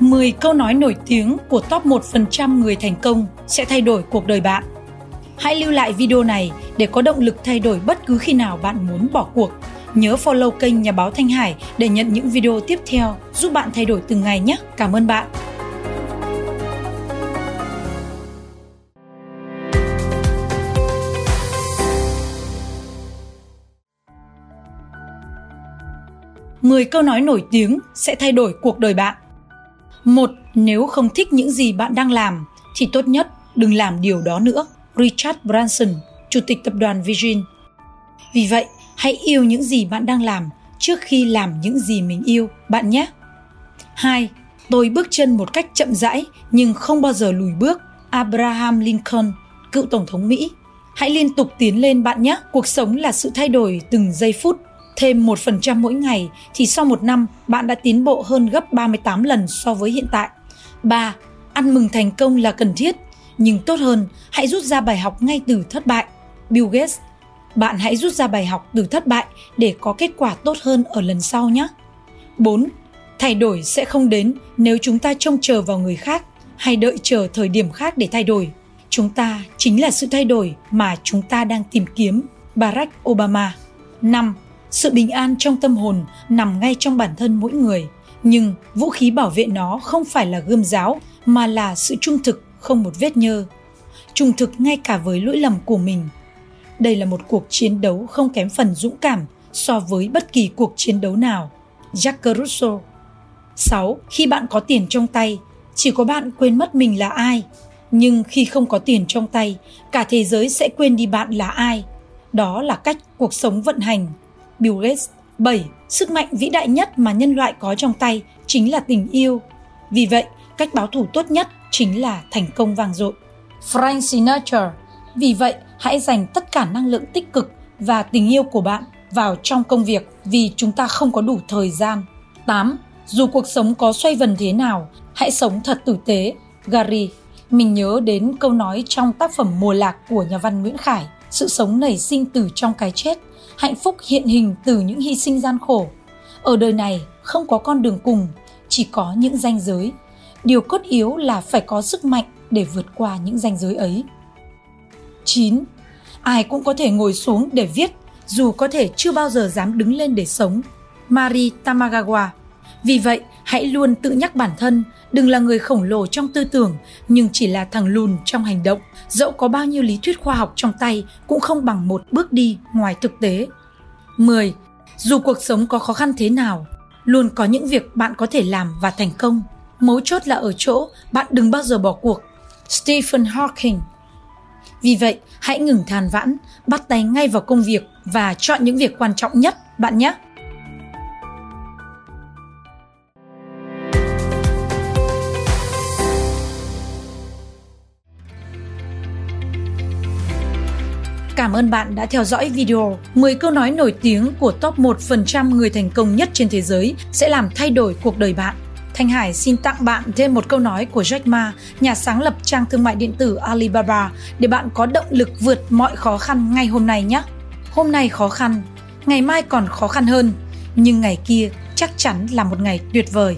10 câu nói nổi tiếng của top 1% người thành công sẽ thay đổi cuộc đời bạn. Hãy lưu lại video này để có động lực thay đổi bất cứ khi nào bạn muốn bỏ cuộc. Nhớ follow kênh Nhà báo Thanh Hải để nhận những video tiếp theo giúp bạn thay đổi từng ngày nhé. Cảm ơn bạn. Mười câu nói nổi tiếng sẽ thay đổi cuộc đời bạn. Một, nếu không thích những gì bạn đang làm thì tốt nhất đừng làm điều đó nữa. Richard Branson, chủ tịch tập đoàn Virgin. Vì vậy, hãy yêu những gì bạn đang làm trước khi làm những gì mình yêu, bạn nhé. 2. Tôi bước chân một cách chậm rãi nhưng không bao giờ lùi bước. Abraham Lincoln, cựu tổng thống Mỹ. Hãy liên tục tiến lên bạn nhé. Cuộc sống là sự thay đổi từng giây phút. Thêm 1% mỗi ngày thì sau một năm bạn đã tiến bộ hơn gấp 38 lần so với hiện tại. 3. Ăn mừng thành công là cần thiết nhưng tốt hơn, hãy rút ra bài học ngay từ thất bại. Bill Gates, bạn hãy rút ra bài học từ thất bại để có kết quả tốt hơn ở lần sau nhé. 4. Thay đổi sẽ không đến nếu chúng ta trông chờ vào người khác hay đợi chờ thời điểm khác để thay đổi. Chúng ta chính là sự thay đổi mà chúng ta đang tìm kiếm. Barack Obama 5. Sự bình an trong tâm hồn nằm ngay trong bản thân mỗi người, nhưng vũ khí bảo vệ nó không phải là gươm giáo mà là sự trung thực không một vết nhơ trung thực ngay cả với lỗi lầm của mình đây là một cuộc chiến đấu không kém phần dũng cảm so với bất kỳ cuộc chiến đấu nào Jack Russo 6. Khi bạn có tiền trong tay, chỉ có bạn quên mất mình là ai. Nhưng khi không có tiền trong tay, cả thế giới sẽ quên đi bạn là ai. Đó là cách cuộc sống vận hành. Bill Gates 7. Sức mạnh vĩ đại nhất mà nhân loại có trong tay chính là tình yêu. Vì vậy, cách báo thủ tốt nhất chính là thành công vang dội. Frank Sinatra. Vì vậy, hãy dành tất cả năng lượng tích cực và tình yêu của bạn vào trong công việc vì chúng ta không có đủ thời gian. 8. Dù cuộc sống có xoay vần thế nào, hãy sống thật tử tế. Gary. Mình nhớ đến câu nói trong tác phẩm Mùa lạc của nhà văn Nguyễn Khải. Sự sống nảy sinh từ trong cái chết, hạnh phúc hiện hình từ những hy sinh gian khổ. Ở đời này không có con đường cùng, chỉ có những ranh giới điều cốt yếu là phải có sức mạnh để vượt qua những ranh giới ấy. 9. Ai cũng có thể ngồi xuống để viết, dù có thể chưa bao giờ dám đứng lên để sống. Mari Tamagawa vì vậy, hãy luôn tự nhắc bản thân, đừng là người khổng lồ trong tư tưởng, nhưng chỉ là thằng lùn trong hành động. Dẫu có bao nhiêu lý thuyết khoa học trong tay, cũng không bằng một bước đi ngoài thực tế. 10. Dù cuộc sống có khó khăn thế nào, luôn có những việc bạn có thể làm và thành công mấu chốt là ở chỗ bạn đừng bao giờ bỏ cuộc. Stephen Hawking Vì vậy, hãy ngừng than vãn, bắt tay ngay vào công việc và chọn những việc quan trọng nhất bạn nhé. Cảm ơn bạn đã theo dõi video 10 câu nói nổi tiếng của top 1% người thành công nhất trên thế giới sẽ làm thay đổi cuộc đời bạn. Thanh Hải xin tặng bạn thêm một câu nói của Jack Ma, nhà sáng lập trang thương mại điện tử Alibaba để bạn có động lực vượt mọi khó khăn ngay hôm nay nhé. Hôm nay khó khăn, ngày mai còn khó khăn hơn, nhưng ngày kia chắc chắn là một ngày tuyệt vời.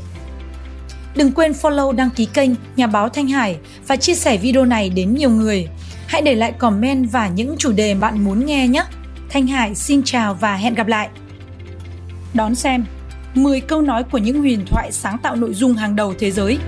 Đừng quên follow đăng ký kênh Nhà báo Thanh Hải và chia sẻ video này đến nhiều người. Hãy để lại comment và những chủ đề bạn muốn nghe nhé. Thanh Hải xin chào và hẹn gặp lại. Đón xem 10 câu nói của những huyền thoại sáng tạo nội dung hàng đầu thế giới.